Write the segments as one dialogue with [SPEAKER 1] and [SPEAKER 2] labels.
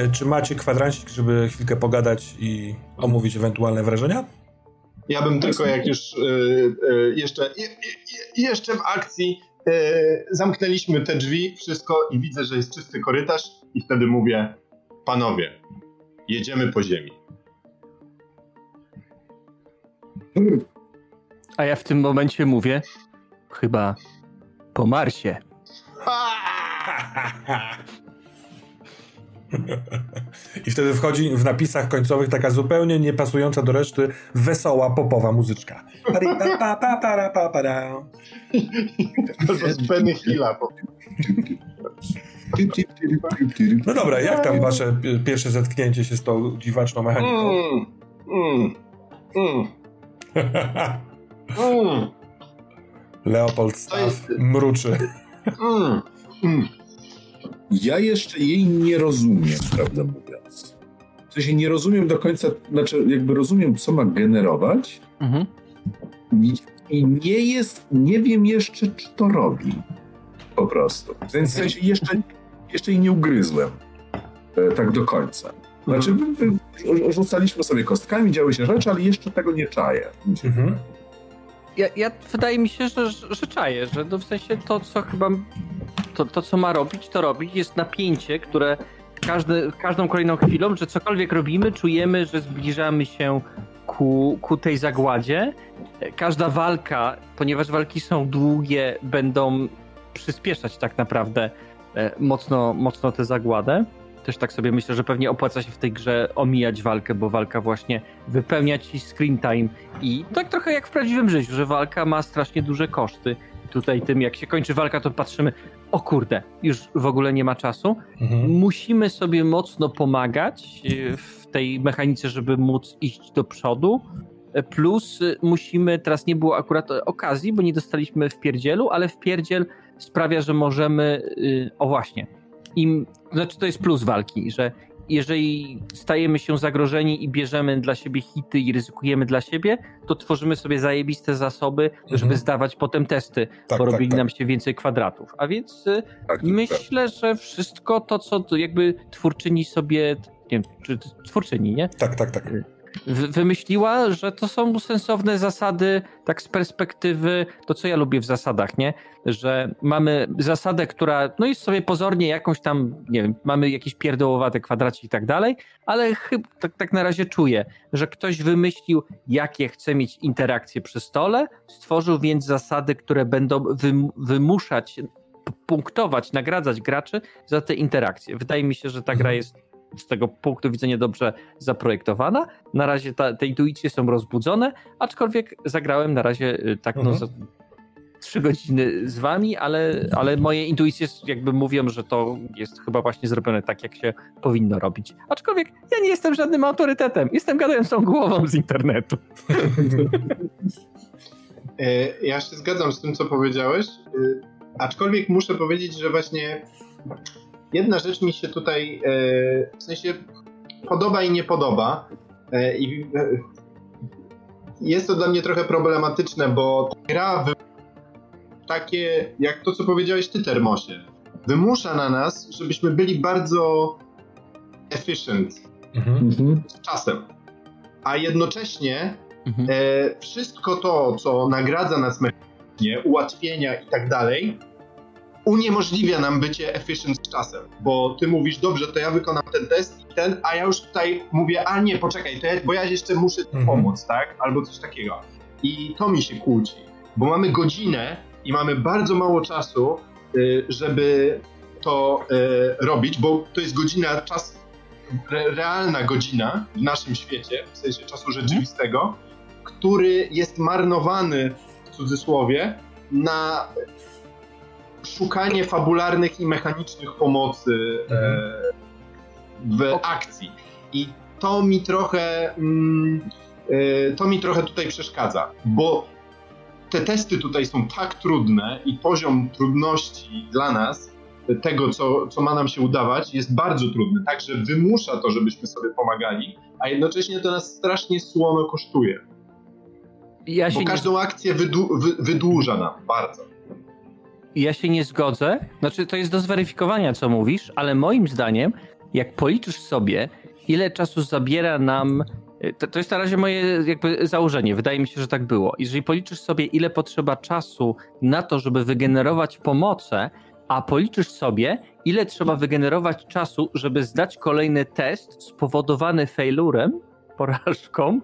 [SPEAKER 1] E, czy macie kwadransik, żeby chwilkę pogadać i omówić ewentualne wrażenia?
[SPEAKER 2] Ja bym tylko jak już y, y, jeszcze, y, jeszcze w akcji zamknęliśmy te drzwi, wszystko i widzę, że jest czysty korytarz i wtedy mówię, panowie, jedziemy po ziemi.
[SPEAKER 3] A ja w tym momencie mówię, chyba po Marsie.
[SPEAKER 1] I wtedy wchodzi w napisach końcowych taka zupełnie niepasująca do reszty wesoła popowa muzyczka.
[SPEAKER 2] Hilla.
[SPEAKER 1] No dobra, jak tam wasze pierwsze zetknięcie się z tą dziwaczną mechaniką? Mm, mm. mm. Leopold Staff mruczy. Mm,
[SPEAKER 4] mm. Ja jeszcze jej nie rozumiem, prawdę mówiąc. W sensie nie rozumiem do końca, znaczy jakby rozumiem, co ma generować mhm. i nie jest, nie wiem jeszcze, czy to robi. Po prostu. Więc w sensie jeszcze, jeszcze jej nie ugryzłem e, tak do końca. Znaczy, mhm. rzucaliśmy sobie kostkami, działy się rzeczy, ale jeszcze tego nie czaję. Mhm.
[SPEAKER 3] Ja, ja, wydaje mi się, że, że czaję, że no w sensie to, co chyba to, to, co ma robić, to robić. Jest napięcie, które każdy, każdą kolejną chwilą, że cokolwiek robimy, czujemy, że zbliżamy się ku, ku tej zagładzie. Każda walka, ponieważ walki są długie, będą przyspieszać tak naprawdę e, mocno, mocno tę zagładę. Też tak sobie myślę, że pewnie opłaca się w tej grze omijać walkę, bo walka właśnie wypełnia ci screen time i tak trochę jak w prawdziwym życiu, że walka ma strasznie duże koszty tutaj tym, jak się kończy walka, to patrzymy, o kurde, już w ogóle nie ma czasu. Mhm. Musimy sobie mocno pomagać e, w tej mechanice, żeby móc iść do przodu. E, plus e, musimy, teraz nie było akurat okazji, bo nie dostaliśmy w pierdzielu, ale w pierdziel sprawia, że możemy, o właśnie, im, znaczy to jest plus walki, że jeżeli stajemy się zagrożeni i bierzemy dla siebie hity i ryzykujemy dla siebie, to tworzymy sobie zajebiste zasoby, mhm. żeby zdawać potem testy, tak, bo tak, robili tak. nam się więcej kwadratów. A więc y, tak, tak, myślę, że wszystko to, co jakby twórczyni sobie, nie wiem, czy twórczyni, nie?
[SPEAKER 1] Tak, tak, tak y,
[SPEAKER 3] wymyśliła, że to są sensowne zasady, tak z perspektywy, to co ja lubię w zasadach, nie? Że mamy zasadę, która no jest sobie pozornie jakąś tam, nie wiem, mamy jakieś pierdołowate kwadracie i tak dalej, ale chyba tak, tak na razie czuję, że ktoś wymyślił, jakie chce mieć interakcje przy stole, stworzył więc zasady, które będą wymuszać, punktować, nagradzać graczy za te interakcje. Wydaje mi się, że ta gra jest z tego punktu widzenia dobrze zaprojektowana. Na razie ta, te intuicje są rozbudzone, aczkolwiek zagrałem na razie y, tak no, mhm. no trzy godziny z wami, ale, ale moje intuicje jakby mówią, że to jest chyba właśnie zrobione tak, jak się powinno robić. Aczkolwiek ja nie jestem żadnym autorytetem. Jestem gadającą głową z internetu.
[SPEAKER 2] E, ja się zgadzam z tym, co powiedziałeś. E, aczkolwiek muszę powiedzieć, że właśnie jedna rzecz mi się tutaj e, w sensie podoba i nie podoba. E, I e, jest to dla mnie trochę problematyczne, bo gra takie, jak to co powiedziałeś ty, Termosie, wymusza na nas, żebyśmy byli bardzo efficient mhm. z czasem. A jednocześnie mhm. e, wszystko to, co nagradza nas mechanicznie, ułatwienia i tak dalej, uniemożliwia nam bycie efficient z czasem, bo ty mówisz, dobrze, to ja wykonam ten test i ten, a ja już tutaj mówię, a nie, poczekaj, to ja, bo ja jeszcze muszę mhm. pomóc, tak? Albo coś takiego. I to mi się kłóci, bo mamy godzinę i mamy bardzo mało czasu, y, żeby to y, robić, bo to jest godzina, czas, realna godzina w naszym świecie, w sensie czasu mhm. rzeczywistego, który jest marnowany w cudzysłowie na szukanie fabularnych i mechanicznych pomocy e, mhm. w akcji. I to mi trochę mm, e, to mi trochę tutaj przeszkadza, bo te testy tutaj są tak trudne i poziom trudności dla nas, tego co, co ma nam się udawać, jest bardzo trudny. Także wymusza to, żebyśmy sobie pomagali, a jednocześnie to nas strasznie słono kosztuje. Ja bo każdą nie... akcję wydłu wydłuża nam bardzo
[SPEAKER 3] ja się nie zgodzę. Znaczy, to jest do zweryfikowania, co mówisz, ale moim zdaniem jak policzysz sobie, ile czasu zabiera nam to, to, jest na razie moje jakby założenie. Wydaje mi się, że tak było. Jeżeli policzysz sobie, ile potrzeba czasu na to, żeby wygenerować pomoce, a policzysz sobie, ile trzeba wygenerować czasu, żeby zdać kolejny test spowodowany failurem, porażką,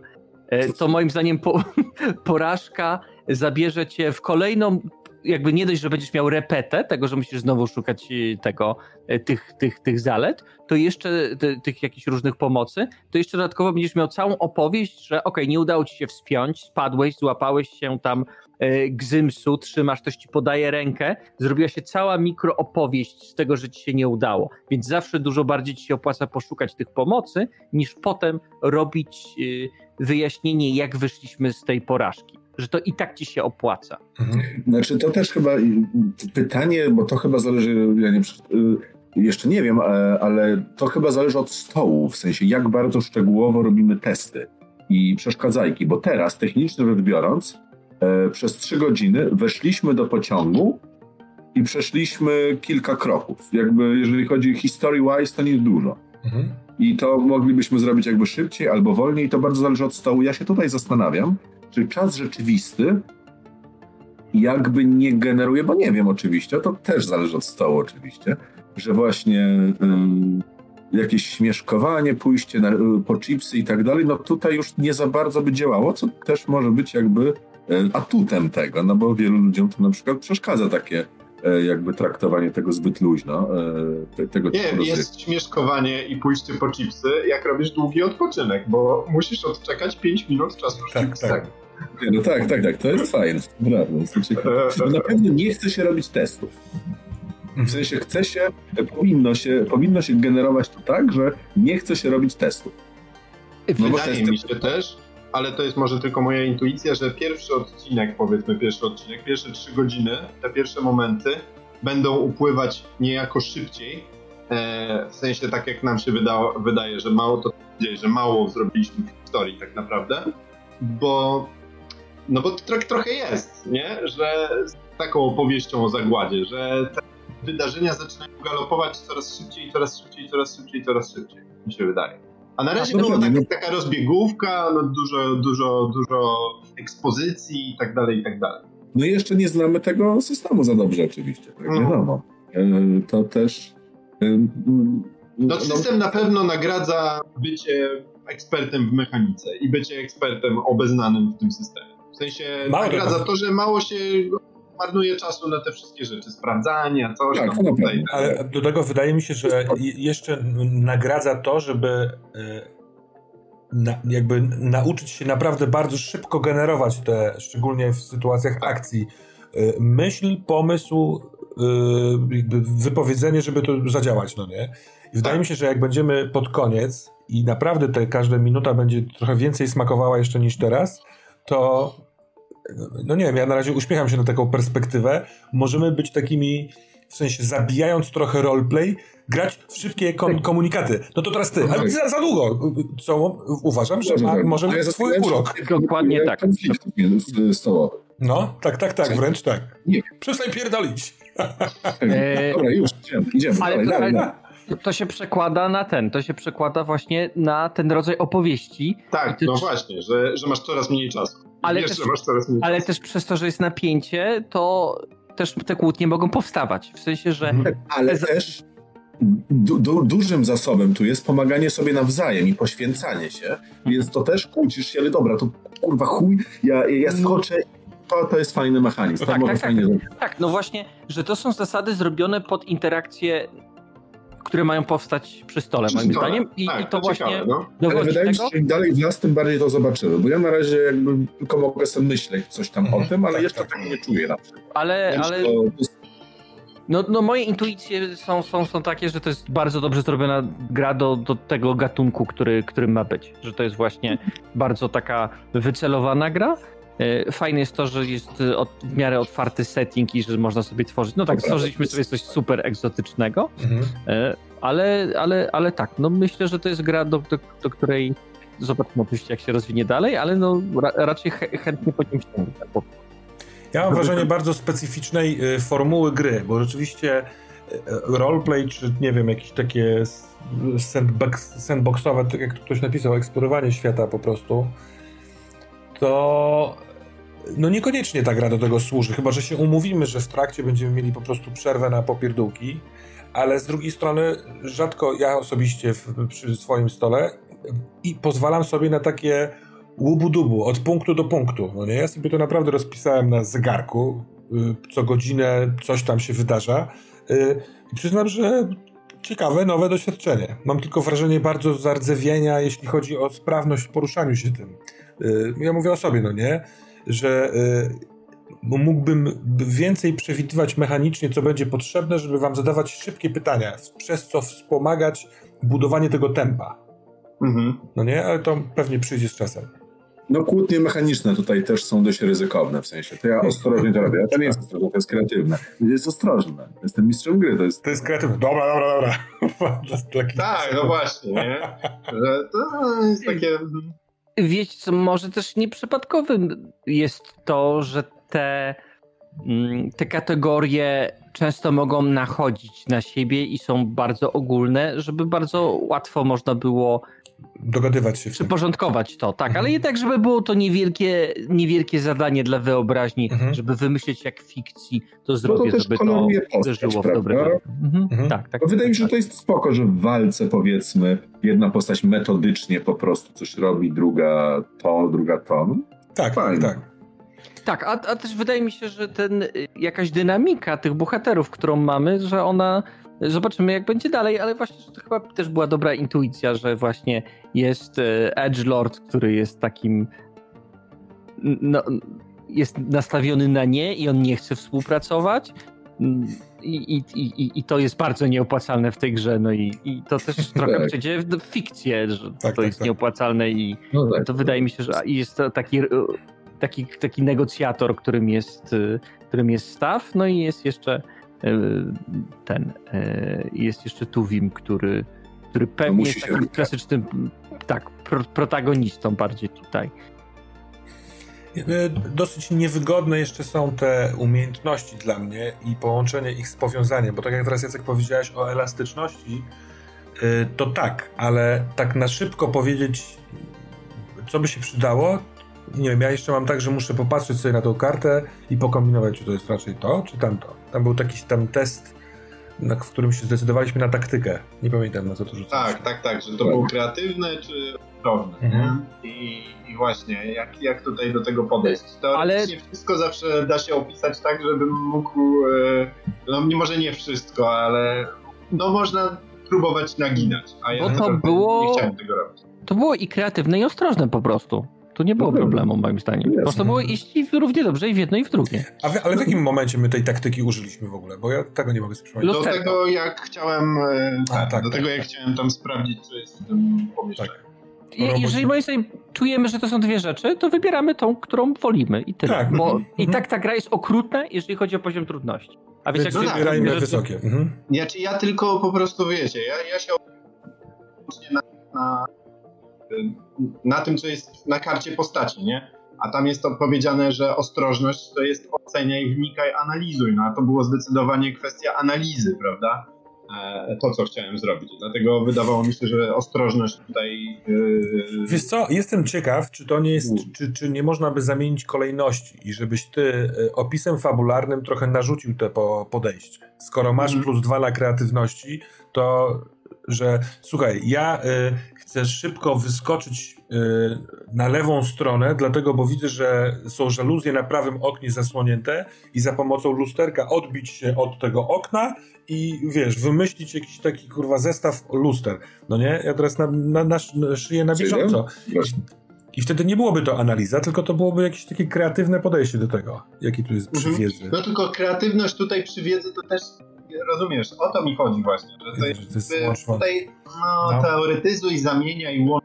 [SPEAKER 3] e, to moim zdaniem po, porażka zabierze cię w kolejną jakby nie dość, że będziesz miał repetę tego, że musisz znowu szukać e, tego, e, tych, tych, tych zalet, to jeszcze ty, tych jakichś różnych pomocy, to jeszcze dodatkowo będziesz miał całą opowieść, że ok, nie udało ci się wspiąć, spadłeś, złapałeś się tam e, gzymsu, trzymasz, ktoś ci podaje rękę, zrobiła się cała mikroopowieść z tego, że ci się nie udało, więc zawsze dużo bardziej ci się opłaca poszukać tych pomocy, niż potem robić wyjaśnienie, jak wyszliśmy z tej porażki że to i tak ci się opłaca.
[SPEAKER 4] Mhm. Znaczy to też chyba pytanie, bo to chyba zależy, ja nie, y, jeszcze nie wiem, e, ale to chyba zależy od stołu, w sensie jak bardzo szczegółowo robimy testy i przeszkadzajki, bo teraz technicznie rzecz biorąc, e, przez trzy godziny weszliśmy do pociągu i przeszliśmy kilka kroków. Jakby jeżeli chodzi history-wise, to nie jest dużo. Mhm. I to moglibyśmy zrobić jakby szybciej albo wolniej, to bardzo zależy od stołu. Ja się tutaj zastanawiam, czy czas rzeczywisty jakby nie generuje, bo nie wiem oczywiście, to też zależy od stołu oczywiście, że właśnie y, jakieś śmieszkowanie, pójście na, y, po chipsy i tak dalej, no tutaj już nie za bardzo by działało, co też może być jakby y, atutem tego, no bo wielu ludziom to na przykład przeszkadza takie E, jakby traktowanie tego zbyt luźno.
[SPEAKER 2] Te, tego nie, jest śmieszkowanie i pójście po chipsy, jak robisz długi odpoczynek, bo musisz odczekać 5 minut czasu tak, chipsami. Tak.
[SPEAKER 4] No tak, tak, tak, to jest fajne, prawda, jest Na pewno nie chce się robić testów. W sensie chce się, powinno się, powinno się generować to tak, że nie chce się robić testów.
[SPEAKER 2] No Wydaje testy... mi się też, ale to jest może tylko moja intuicja, że pierwszy odcinek, powiedzmy pierwszy odcinek, pierwsze trzy godziny, te pierwsze momenty będą upływać niejako szybciej, e, w sensie tak jak nam się wydało, wydaje, że mało to dzieje, że mało zrobiliśmy w historii tak naprawdę, bo no bo to trochę jest, nie? Że z taką opowieścią o zagładzie, że te wydarzenia zaczynają galopować coraz szybciej, coraz szybciej, coraz szybciej, coraz szybciej, mi się wydaje. A na razie była tak, taka rozbiegówka, no dużo, dużo, dużo ekspozycji i tak dalej, i tak dalej.
[SPEAKER 4] No i jeszcze nie znamy tego systemu za dobrze oczywiście, tak mhm. wiadomo. E, to też... E,
[SPEAKER 2] no, no system na pewno nagradza bycie ekspertem w mechanice i bycie ekspertem obeznanym w tym systemie. W sensie mało nagradza to, że mało się marnuje czasu na te wszystkie rzeczy, sprawdzania, coś tak, tam tutaj.
[SPEAKER 1] Ale do tego wydaje mi się, że jeszcze nagradza to, żeby e, na, jakby nauczyć się naprawdę bardzo szybko generować te, szczególnie w sytuacjach akcji, e, myśl, pomysł, e, jakby wypowiedzenie, żeby to zadziałać, no nie? I wydaje tak. mi się, że jak będziemy pod koniec i naprawdę te każda minuta będzie trochę więcej smakowała jeszcze niż teraz, to no nie wiem, ja na razie uśmiecham się na taką perspektywę, możemy być takimi, w sensie zabijając trochę roleplay, grać w szybkie kom tak. komunikaty. No to teraz ty, ale za, za długo. Co uważam, że ma, może mieć swój urok.
[SPEAKER 3] Dokładnie tak.
[SPEAKER 1] No, tak, tak, tak, wręcz tak. Nie. Przestań pierdolić.
[SPEAKER 4] Eee, Dobra, już, idziemy, idziemy. Ale, dalej, dalej,
[SPEAKER 3] to się przekłada na ten, to się przekłada właśnie na ten rodzaj opowieści.
[SPEAKER 2] Tak, no właśnie, że, że masz coraz mniej czasu.
[SPEAKER 3] Ale, Wiesz, też, ale też przez to, że jest napięcie, to też te kłótnie mogą powstawać. W sensie, że.
[SPEAKER 4] Mhm. Ale też du, du, dużym zasobem tu jest pomaganie sobie nawzajem i poświęcanie się, więc to też kłócisz się, ale dobra, to kurwa chuj, ja, ja skoczę to, to jest fajny mechanizm. Tak, tak,
[SPEAKER 3] tak, tak, no właśnie, że to są zasady zrobione pod interakcję które mają powstać przy stole, przy moim stole. zdaniem. I, tak, i to, to, właśnie ciekawe,
[SPEAKER 4] no. Ale wydaje mi się, że im dalej w nas, tym bardziej to zobaczymy, bo ja na razie jakby tylko mogę sobie myśleć coś tam mhm. o tym, ale tak, jeszcze tak. tego nie czuję na przykład.
[SPEAKER 3] Ale, ale... No, no moje intuicje są, są, są takie, że to jest bardzo dobrze zrobiona gra do, do tego gatunku, który, którym ma być. Że to jest właśnie bardzo taka wycelowana gra, fajne jest to, że jest e, od, w miarę otwarty setting i że można sobie tworzyć. No tak, stworzyliśmy sobie coś super egzotycznego, mhm. E, ale, ale, ale tak, no myślę, że to jest gra, do, do, do której zobaczymy oczywiście, jak się rozwinie dalej, ale no ra, raczej chętnie po nim sięgnę.
[SPEAKER 1] Ja mam wrażenie bardzo specyficznej formuły gry, bo rzeczywiście roleplay, czy nie wiem, jakieś takie sandboxowe, tak jak ktoś napisał, eksplorowanie świata po prostu, to no niekoniecznie ta gra do tego służy, chyba że się umówimy, że w trakcie będziemy mieli po prostu przerwę na popierdółki, ale z drugiej strony rzadko ja osobiście w, przy swoim stole i pozwalam sobie na takie łubu-dubu, od punktu do punktu. No nie? Ja sobie to naprawdę rozpisałem na zegarku, y, co godzinę coś tam się wydarza y, i przyznam, że ciekawe, nowe doświadczenie. Mam tylko wrażenie bardzo zardzewienia, jeśli chodzi o sprawność w poruszaniu się tym. Y, ja mówię o sobie, no nie? Że mógłbym więcej przewidywać mechanicznie, co będzie potrzebne, żeby wam zadawać szybkie pytania, przez co wspomagać budowanie tego tempa. Mhm. No nie, ale to pewnie przyjdzie z czasem.
[SPEAKER 4] No kłótnie mechaniczne tutaj też są dość ryzykowne w sensie. To ja ostrożnie to robię. To nie jest ostrożne, to jest kreatywne. Jest ostrożne. Jestem mistrzem gry. To jest,
[SPEAKER 1] to jest kreatywne. Dobra, dobra, dobra.
[SPEAKER 2] tak, no właśnie. Nie? Że to jest takie...
[SPEAKER 3] Wiecie co, może też nieprzypadkowym jest to, że te, mm, te kategorie często mogą nachodzić na siebie i są bardzo ogólne, żeby bardzo łatwo można było
[SPEAKER 1] dogadywać się.
[SPEAKER 3] Przyporządkować to, tak, mhm. ale jednak, żeby było to niewielkie, niewielkie zadanie dla wyobraźni, mhm. żeby wymyślić jak fikcji to zrobię, no to żeby to uderzyło w dobre.
[SPEAKER 4] Mhm. Mhm. Tak, tak. Wydaje mi się, tak. że to jest spoko, że w walce powiedzmy jedna postać metodycznie po prostu coś robi, druga to, druga to. No,
[SPEAKER 1] tak, Fajne. tak.
[SPEAKER 3] Tak, a, a też wydaje mi się, że ten jakaś dynamika tych bohaterów, którą mamy, że ona Zobaczymy, jak będzie dalej, ale właśnie to chyba też była dobra intuicja, że właśnie jest e, Edge Lord, który jest takim. No, jest nastawiony na nie i on nie chce współpracować. I, i, i, I to jest bardzo nieopłacalne w tej grze. No i, i to też trochę tak. przejdzie w fikcję, że tak, to tak, jest tak. nieopłacalne i no tak. to wydaje mi się, że jest taki, taki, taki negocjator, którym jest, e, którym jest staw, no i jest jeszcze ten. E, jest jeszcze Tuwim, który, który pewnie jest takim klasycznym tak, pro, protagonistą bardziej tutaj.
[SPEAKER 1] Dosyć niewygodne jeszcze są te umiejętności dla mnie i połączenie ich z powiązaniem, bo tak jak teraz Jacek powiedziałeś o elastyczności, to tak, ale tak na szybko powiedzieć, co by się przydało, nie wiem, ja jeszcze mam tak, że muszę popatrzeć sobie na tą kartę i pokombinować, czy to jest raczej to, czy tamto. Tam był taki tam test, na, w którym się zdecydowaliśmy na taktykę. Nie pamiętam na co to rzucałem.
[SPEAKER 2] Tak, tak, tak, że to tak. było kreatywne czy ostrożne. Mhm. I, I, właśnie, jak, jak tutaj do tego podejść? To Ale... wszystko zawsze da się opisać tak, żebym mógł, e, no może nie wszystko, ale no można próbować naginać. A ja
[SPEAKER 3] Bo to było...
[SPEAKER 2] nie chciałem tego robić.
[SPEAKER 3] To było i kreatywne i ostrożne po prostu. Tu nie było no, problemu, moim zdaniem. Po prostu było iść równie dobrze i w jedno, i w drugie.
[SPEAKER 1] A w, ale w jakim momencie my tej taktyki użyliśmy w ogóle? Bo ja tego nie mogę sobie przypomnieć.
[SPEAKER 2] Do tego, jak chciałem, e, A, tak, tak, do tak, tego, jak tak. chciałem tam sprawdzić, co jest w tym pomieszczeniu. Tak.
[SPEAKER 3] I, jeżeli moim zdaniem czujemy, że to są dwie rzeczy, to wybieramy tą, którą wolimy i tyle. Tak. Bo mhm. i tak mhm. ta gra jest okrutna, jeżeli chodzi o poziom trudności.
[SPEAKER 1] A jak no wybierajmy tak, wysokie. Mhm.
[SPEAKER 2] Ja, ja tylko po prostu, wiecie, ja, ja się na, na na tym, co jest na karcie postaci, nie? A tam jest to powiedziane, że ostrożność to jest oceniaj, wnikaj, analizuj. No a to było zdecydowanie kwestia analizy, prawda? E, to, co chciałem zrobić. Dlatego wydawało mi się, że ostrożność tutaj.
[SPEAKER 1] Yy... Wiesz co, jestem ciekaw, czy to nie jest, czy, czy nie można by zamienić kolejności i żebyś ty e, opisem fabularnym trochę narzucił te podejście. Skoro masz mm. plus dwa na kreatywności, to że słuchaj, ja y, chcę szybko wyskoczyć y, na lewą stronę, dlatego, bo widzę, że są żaluzje na prawym oknie zasłonięte i za pomocą lusterka odbić się od tego okna i wiesz, wymyślić jakiś taki kurwa zestaw luster. No nie? Ja teraz na, na, na, szyję na bieżąco. I wtedy nie byłoby to analiza, tylko to byłoby jakieś takie kreatywne podejście do tego, jaki tu jest przy mhm. wiedzy.
[SPEAKER 2] No tylko kreatywność tutaj przy wiedzy to też rozumiesz, o to mi chodzi właśnie, że to jest, to jest tutaj no, no. teoretyzuj, zamieniaj, łącz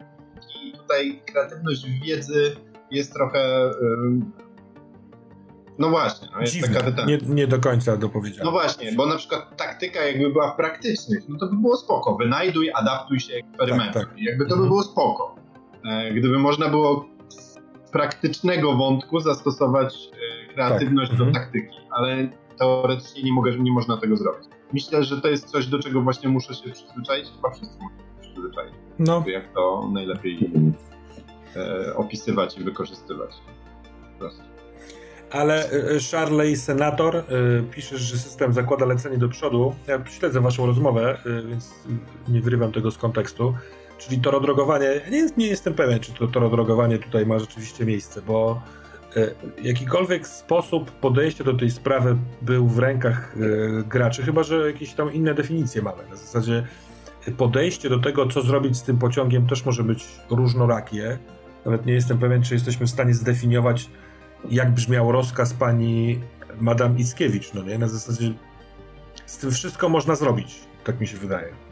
[SPEAKER 2] i tutaj kreatywność wiedzy jest trochę no właśnie, no jest
[SPEAKER 1] Dziwne. taka nie, nie do końca dopowiedziana.
[SPEAKER 2] No właśnie, bo na przykład taktyka jakby była w praktycznych, no to by było spoko. Wynajduj, adaptuj się, eksperymentuj. Tak, tak. Jakby to by mhm. było spoko. E, gdyby można było z praktycznego wątku zastosować e, kreatywność tak. do mhm. taktyki, ale teoretycznie nie, mogę, nie można tego zrobić. myślę, że to jest coś, do czego właśnie muszę się przyzwyczaić. Chyba wszyscy muszą się przyzwyczaić. No. Jak to najlepiej e, opisywać i wykorzystywać.
[SPEAKER 1] Ale Charley Senator piszesz, że system zakłada lecenie do przodu. Ja śledzę waszą rozmowę, więc nie wyrywam tego z kontekstu. Czyli torodrogowanie, nie, nie jestem pewien, czy to torodrogowanie tutaj ma rzeczywiście miejsce, bo e, jakikolwiek sposób podejścia do tej sprawy był w rękach e, graczy, chyba że jakieś tam inne definicje mamy. Na zasadzie podejście do tego, co zrobić z tym pociągiem, też może być różnorakie. Nawet nie jestem pewien, czy jesteśmy w stanie zdefiniować, jak brzmiał rozkaz pani Madame Ickiewicz. No nie? Na zasadzie z tym wszystko można zrobić, tak mi się wydaje.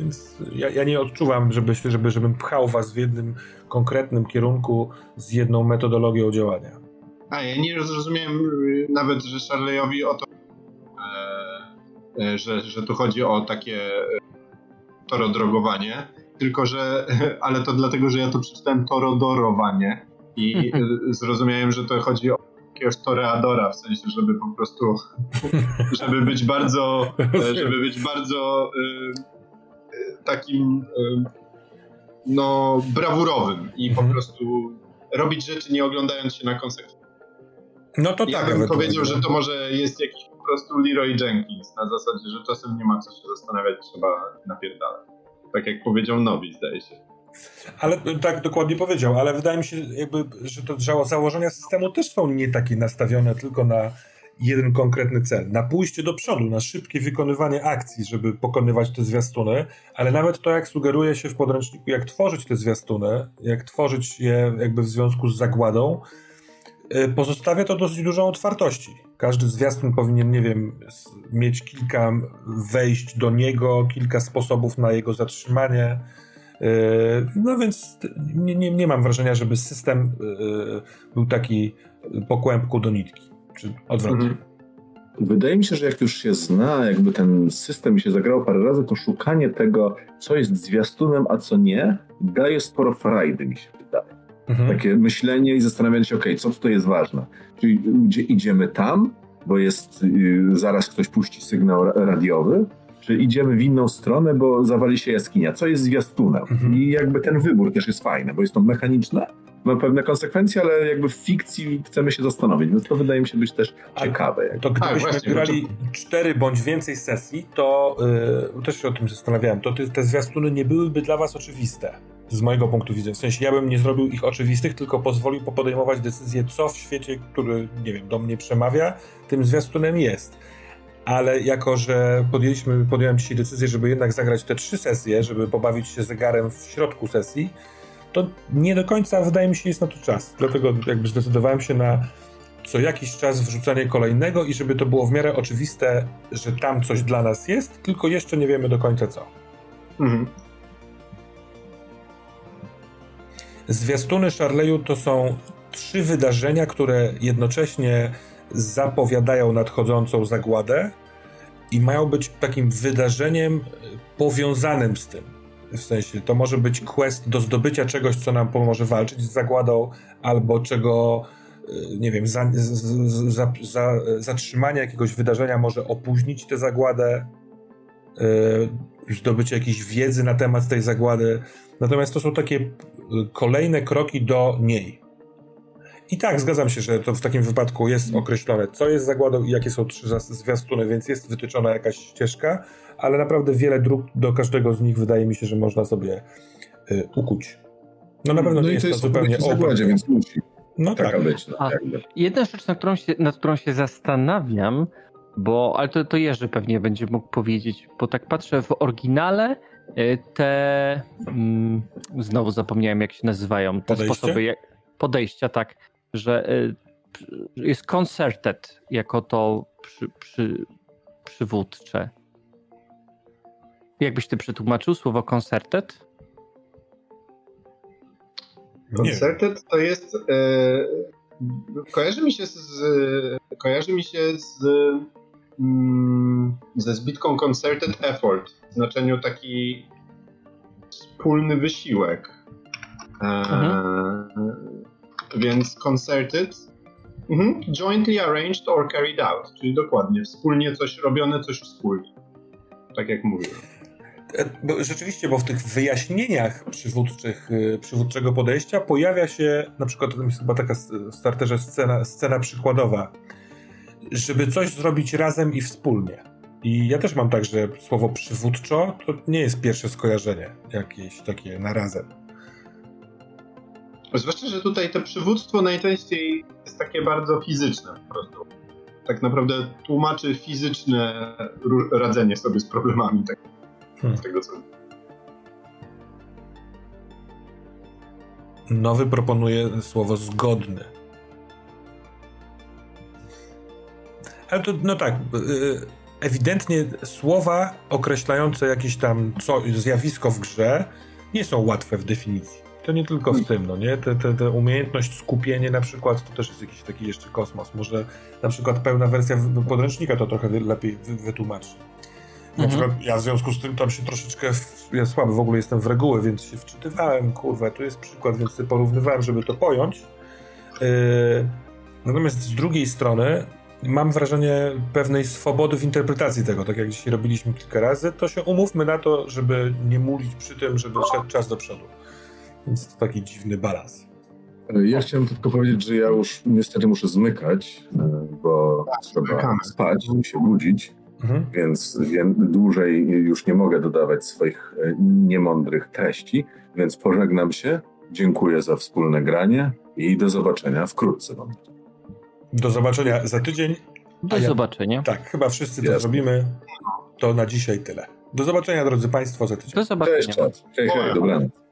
[SPEAKER 1] Więc ja, ja, nie odczuwam, żeby, żeby, żebym pchał was w jednym konkretnym kierunku z jedną metodologią działania.
[SPEAKER 2] A ja nie rozumiem nawet, że Charleyowi o to, e, e, że, że tu chodzi o takie e, torodrogowanie, tylko że, ale to dlatego, że ja to przeczytałem torodorowanie i zrozumiałem, że to chodzi o jakiegoś toreadora, w sensie, żeby po prostu, żeby być bardzo, żeby być bardzo takim no, brawurowym i mhm. po prostu robić rzeczy nie oglądając się na konsekwencje.
[SPEAKER 1] No to
[SPEAKER 2] ja
[SPEAKER 1] tak.
[SPEAKER 2] bym powiedział, że to może jest jakiś po prostu Leroy Jenkins na zasadzie, że czasem nie ma co się zastanawiać, trzeba napierdalać. Tak jak powiedział Nowi, zdaje się.
[SPEAKER 1] Ale tak dokładnie powiedział, ale wydaje mi się, jakby, że to założenia systemu też są nie takie nastawione tylko na jeden konkretny cel, na pójście do przodu, na szybkie wykonywanie akcji, żeby pokonywać te zwiastuny, ale nawet to, jak sugeruje się w podręczniku, jak tworzyć te zwiastuny, jak tworzyć je jakby w związku z zagładą, y, pozostawia to dosyć dużą otwartości. Każdy zwiastun powinien, nie wiem, mieć kilka wejść do niego, kilka sposobów na jego zatrzymanie. Y, no więc nie, nie, nie mam wrażenia, żeby system y, był taki po kłębku do nitki czy odwrotnie? Mhm.
[SPEAKER 4] Wydaje mi się, że jak już się zna, jakby ten system się zagrał parę razy, to szukanie tego, co jest zwiastunem, a co nie, daje sporo frajdy, mi się wydaje. Mhm. Takie myślenie i zastanawianie się, ok, co tutaj jest ważne. Czyli gdzie idziemy tam, bo jest yy, zaraz ktoś puści sygnał radiowy, czy idziemy w inną stronę, bo zawali się jaskinia. Co jest zwiastunem? Mhm. I jakby ten wybór też jest fajny, bo jest to mechaniczne, ma pewne konsekwencje, ale jakby w fikcji chcemy się zastanowić, więc to wydaje mi się być też ciekawe.
[SPEAKER 1] To gdybyśmy A, grali cztery bądź więcej sesji, to yy, też się o tym zastanawiałem, to te, te zwiastuny nie byłyby dla was oczywiste. Z mojego punktu widzenia. W sensie ja bym nie zrobił ich oczywistych, tylko pozwolił podejmować decyzję, co w świecie, który, nie wiem, do mnie przemawia, tym zwiastunem jest ale jako, że podjęliśmy, podjąłem dzisiaj decyzję, żeby jednak zagrać te trzy sesje, żeby pobawić się zegarem w środku sesji, to nie do końca wydaje mi się jest na to czas. Dlatego jakby zdecydowałem się na co jakiś czas wrzucanie kolejnego i żeby to było w miarę oczywiste, że tam coś dla nas jest, tylko jeszcze nie wiemy do końca co. Mhm. Zwiastuny Charleyu to są trzy wydarzenia, które jednocześnie zapowiadają nadchodzącą zagładę i mają być takim wydarzeniem powiązanym z tym. W sensie, to może być quest do zdobycia czegoś, co nam pomoże walczyć z zagładą, albo czego, y, nie wiem, za, za, za, zatrzymanie jakiegoś wydarzenia może opóźnić tę zagładę, yy, zdobycie jakiejś wiedzy na temat tej zagłady. Natomiast to są takie y, kolejne kroki do niej. I tak, zgadzam się, że to w takim wypadku jest określone, co jest zagładą i jakie są trzy zwiastuny, więc jest wytyczona jakaś ścieżka, ale naprawdę wiele dróg do każdego z nich wydaje mi się, że można sobie y, ukuć. No na pewno no nie jest to, jest to zupełnie
[SPEAKER 4] zagładzie, więc musi.
[SPEAKER 1] No
[SPEAKER 4] Taka
[SPEAKER 1] tak.
[SPEAKER 4] być. No,
[SPEAKER 3] jedna rzecz, nad którą, się, nad którą się zastanawiam, bo, ale to, to Jerzy pewnie będzie mógł powiedzieć, bo tak patrzę w oryginale, y, te, mm, znowu zapomniałem jak się nazywają, te Podejście? sposoby podejścia, tak, że y, jest concerted jako to przy, przy, przywódcze. Jakbyś ty przetłumaczył słowo concerted?
[SPEAKER 2] Concerted to jest. E, kojarzy mi się z. Kojarzy mi się z. Mm, ze zbitką concerted effort w znaczeniu taki wspólny wysiłek. E, mhm. Więc concerted mhm. jointly arranged or carried out, czyli dokładnie wspólnie coś robione, coś wspólnie. tak jak mówiłem.
[SPEAKER 1] E, bo rzeczywiście, bo w tych wyjaśnieniach przywódczych, y, przywódczego podejścia pojawia się na przykład, to jest chyba taka w starterze scena, scena przykładowa, żeby coś zrobić razem i wspólnie. I ja też mam tak, że słowo przywódczo to nie jest pierwsze skojarzenie jakieś takie na razem.
[SPEAKER 2] Zwłaszcza, że tutaj to przywództwo najczęściej jest takie bardzo fizyczne po prostu. Tak naprawdę tłumaczy fizyczne radzenie sobie z problemami. Tak, hmm. tego co.
[SPEAKER 1] Nowy proponuje słowo zgodny. Ale to, no tak, y, ewidentnie słowa określające jakieś tam co, zjawisko w grze nie są łatwe w definicji. To nie tylko w tym, no nie? Te, te, te umiejętność, skupienie na przykład, to też jest jakiś taki jeszcze kosmos. Może na przykład pełna wersja podręcznika to trochę lepiej wytłumaczy. Na mhm. przykład ja w związku z tym tam się troszeczkę, w, ja słaby w ogóle jestem w reguły, więc się wczytywałem, kurwa, tu jest przykład, więc porównywałem, żeby to pojąć. Yy, natomiast z drugiej strony mam wrażenie pewnej swobody w interpretacji tego, tak jak dzisiaj robiliśmy kilka razy, to się umówmy na to, żeby nie mówić przy tym, żeby szedł czas do przodu. Więc to taki dziwny balans.
[SPEAKER 4] Ja chciałem tylko powiedzieć, że ja już niestety muszę zmykać, e, bo tak, trzeba spać i się budzić, mhm. więc dłużej już nie mogę dodawać swoich e, niemądrych treści, więc pożegnam się. Dziękuję za wspólne granie i do zobaczenia wkrótce.
[SPEAKER 1] Do zobaczenia za tydzień.
[SPEAKER 3] Do ja, zobaczenia.
[SPEAKER 1] Tak, chyba wszyscy to zrobimy. To na dzisiaj tyle. Do zobaczenia, drodzy Państwo, za tydzień.
[SPEAKER 3] Do zobaczenia.
[SPEAKER 4] Cześć, cześć, cześć, dobranoc.